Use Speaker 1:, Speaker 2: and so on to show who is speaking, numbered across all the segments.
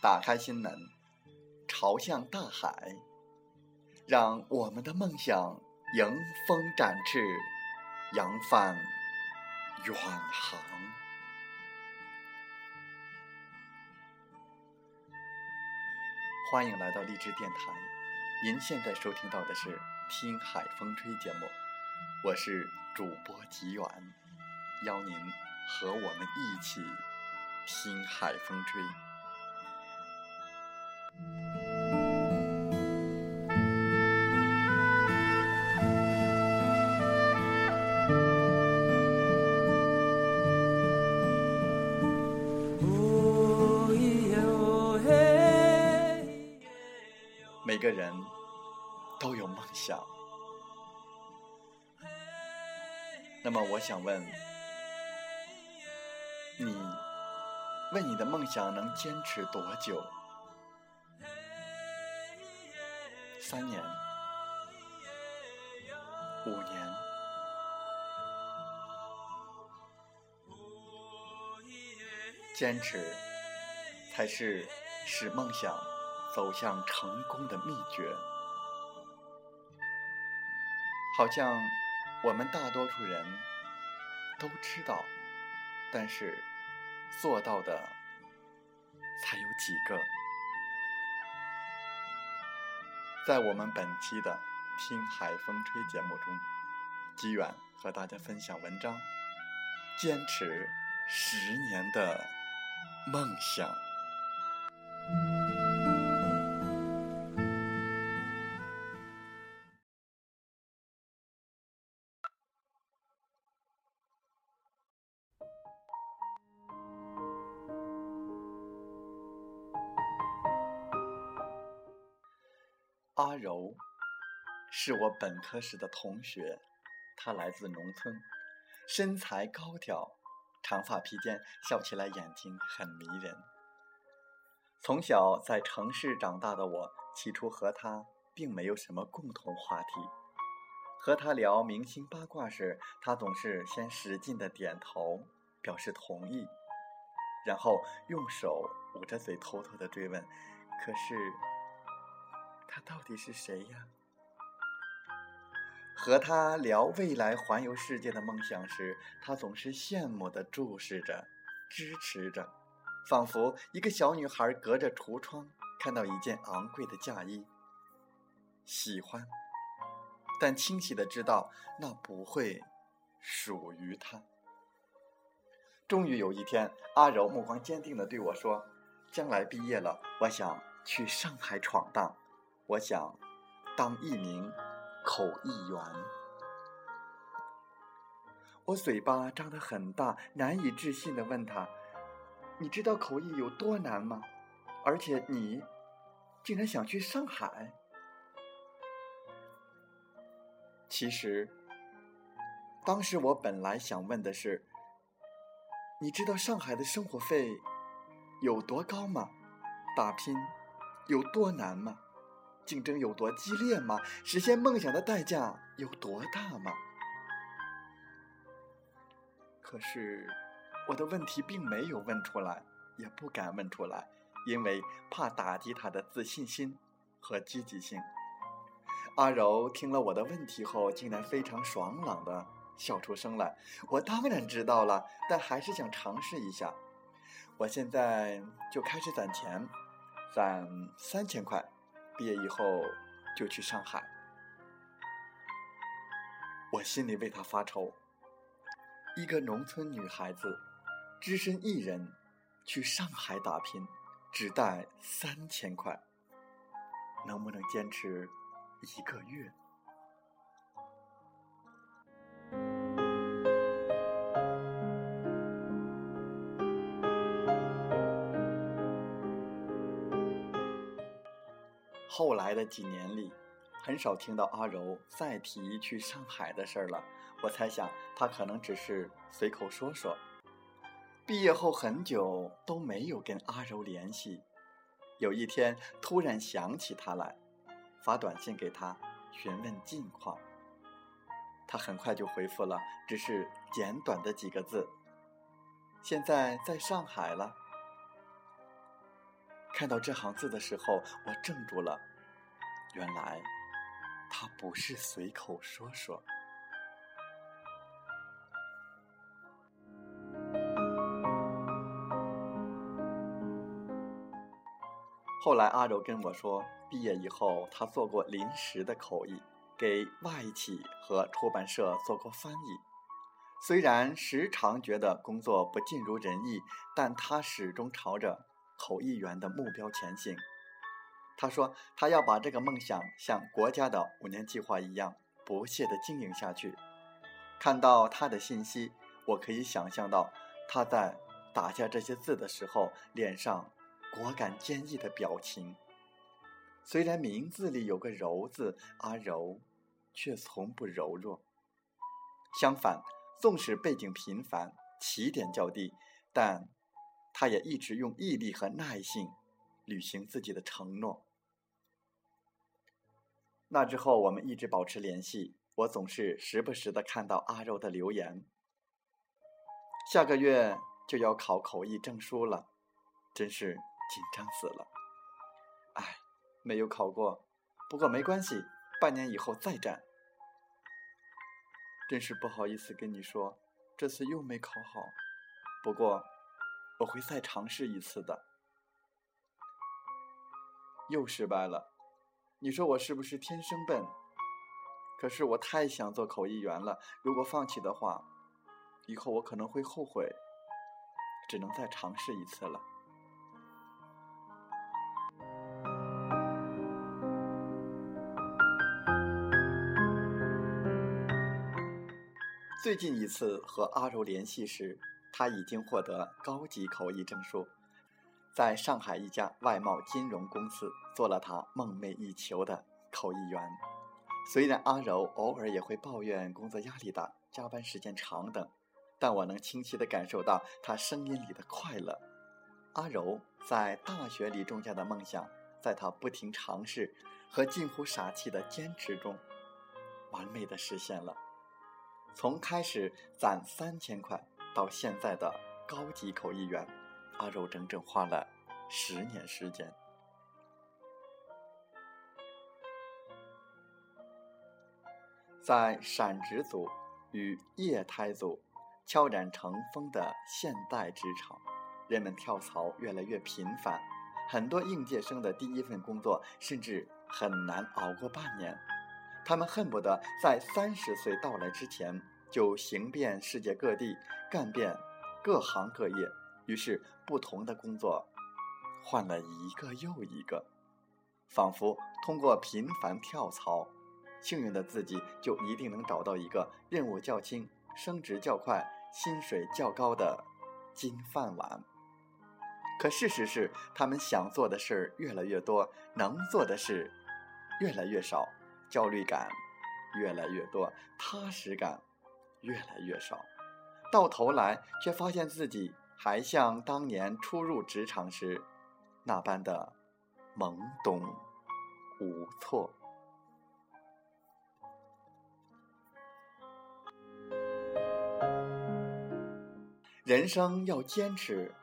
Speaker 1: 打开心门，朝向大海，让我们的梦想。迎风展翅，扬帆远航。欢迎来到励志电台，您现在收听到的是《听海风吹》节目，我是主播吉远，邀您和我们一起听海风吹。个人都有梦想，那么我想问你：为你的梦想能坚持多久？三年、五年？坚持才是使梦想。走向成功的秘诀，好像我们大多数人都知道，但是做到的才有几个。在我们本期的《听海风吹》节目中，吉远和大家分享文章：坚持十年的梦想。阿柔是我本科时的同学，她来自农村，身材高挑，长发披肩，笑起来眼睛很迷人。从小在城市长大的我，起初和她并没有什么共同话题。和她聊明星八卦时，她总是先使劲的点头表示同意，然后用手捂着嘴偷偷的追问：“可是？”他到底是谁呀？和他聊未来环游世界的梦想时，他总是羡慕的注视着，支持着，仿佛一个小女孩隔着橱窗看到一件昂贵的嫁衣，喜欢，但清晰的知道那不会属于他。终于有一天，阿柔目光坚定的对我说：“将来毕业了，我想去上海闯荡。”我想当一名口译员。我嘴巴张得很大，难以置信的问他：“你知道口译有多难吗？而且你竟然想去上海？”其实，当时我本来想问的是：“你知道上海的生活费有多高吗？打拼有多难吗？”竞争有多激烈吗？实现梦想的代价有多大吗？可是，我的问题并没有问出来，也不敢问出来，因为怕打击他的自信心和积极性。阿柔听了我的问题后，竟然非常爽朗的笑出声来。我当然知道了，但还是想尝试一下。我现在就开始攒钱，攒三千块。毕业以后就去上海，我心里为他发愁。一个农村女孩子，只身一人去上海打拼，只带三千块，能不能坚持一个月？后来的几年里，很少听到阿柔再提去上海的事儿了。我猜想，他可能只是随口说说。毕业后很久都没有跟阿柔联系，有一天突然想起他来，发短信给他询问近况。他很快就回复了，只是简短的几个字：“现在在上海了。”看到这行字的时候，我怔住了，原来他不是随口说说。后来阿柔跟我说，毕业以后他做过临时的口译，给外企和出版社做过翻译。虽然时常觉得工作不尽如人意，但他始终朝着口译员的目标前行。他说他要把这个梦想像国家的五年计划一样不懈地经营下去。看到他的信息，我可以想象到他在打下这些字的时候脸上。果敢坚毅的表情。虽然名字里有个“柔”字，阿柔却从不柔弱。相反，纵使背景平凡，起点较低，但他也一直用毅力和耐性履行自己的承诺。那之后，我们一直保持联系。我总是时不时的看到阿柔的留言。下个月就要考口译证书了，真是。紧张死了，哎，没有考过，不过没关系，半年以后再战。真是不好意思跟你说，这次又没考好，不过我会再尝试一次的。又失败了，你说我是不是天生笨？可是我太想做口译员了，如果放弃的话，以后我可能会后悔，只能再尝试一次了。最近一次和阿柔联系时，他已经获得高级口译证书，在上海一家外贸金融公司做了他梦寐以求的口译员。虽然阿柔偶尔也会抱怨工作压力大、加班时间长等，但我能清晰地感受到他声音里的快乐。阿柔在大学里种下的梦想，在他不停尝试和近乎傻气的坚持中，完美的实现了。从开始攒三千块到现在的高级口译员，阿柔整整花了十年时间。在闪职组与液态组悄然成风的现代职场，人们跳槽越来越频繁，很多应届生的第一份工作甚至很难熬过半年。他们恨不得在三十岁到来之前就行遍世界各地，干遍各行各业。于是，不同的工作换了一个又一个，仿佛通过频繁跳槽，幸运的自己就一定能找到一个任务较轻、升职较快、薪水较高的金饭碗。可事实是，他们想做的事越来越多，能做的事越来越少。焦虑感越来越多，踏实感越来越少，到头来却发现自己还像当年初入职场时那般的懵懂无措。人生要坚持，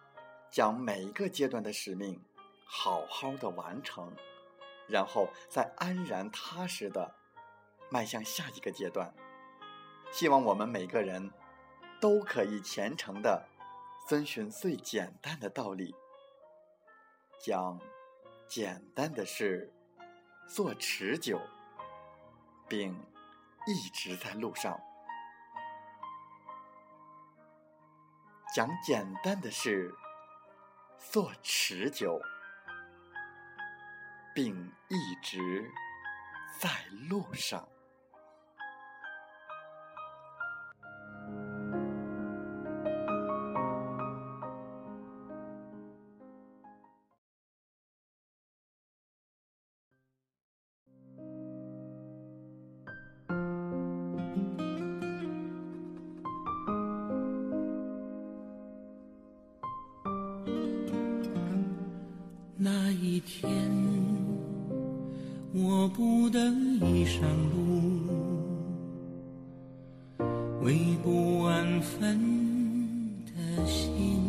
Speaker 1: 将每一个阶段的使命好好的完成。然后再安然踏实的迈向下一个阶段。希望我们每个人都可以虔诚的遵循最简单的道理，将简单的事做持久，并一直在路上。将简单的事做持久。并一直在路上。
Speaker 2: 一天，我不得已上路，为不安分的心，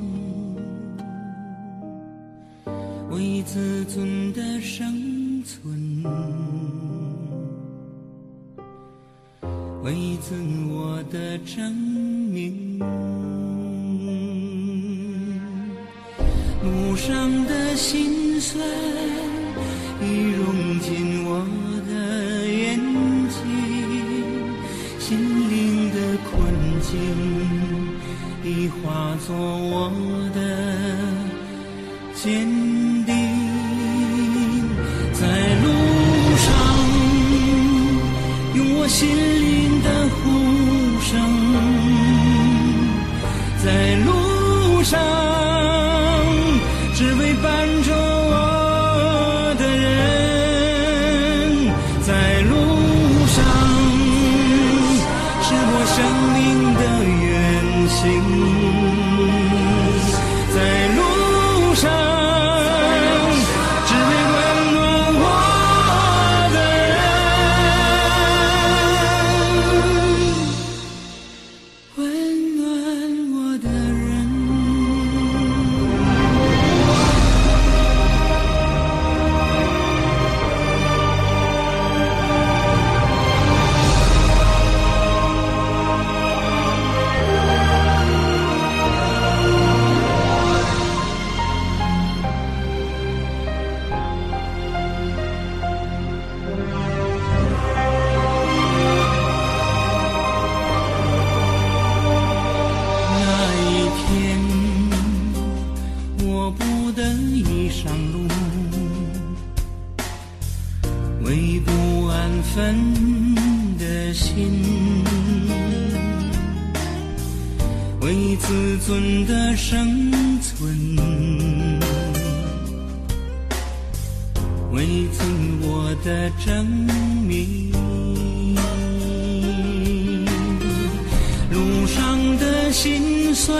Speaker 2: 为自尊的生存，为自我的证辛上路为不安分的心为自尊的生存为自我的证明路上的心酸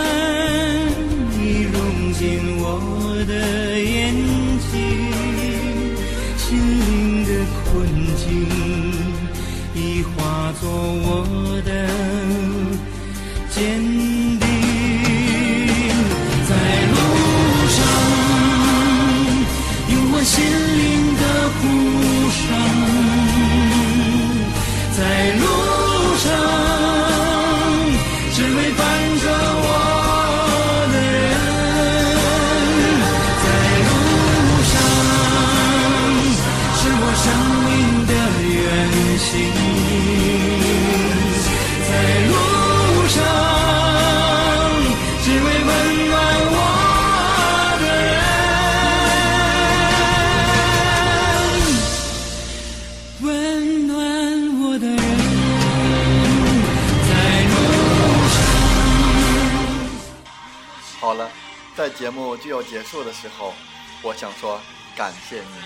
Speaker 2: 已融进我的好了
Speaker 1: 在节目就要结束的时候，我想说感谢您，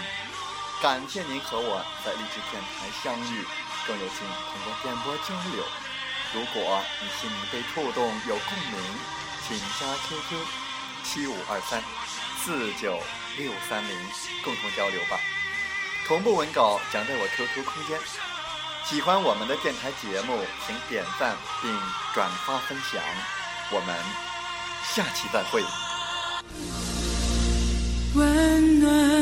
Speaker 1: 感谢您和我在励志电台相遇，更有幸通过电波交流。如果你心里被触动有共鸣，请加 QQ 七五二三四九六三零共同交流吧。同步文稿讲在我 QQ 空间。喜欢我们的电台节目，请点赞并转发分享。我们下期再会。
Speaker 2: 温暖。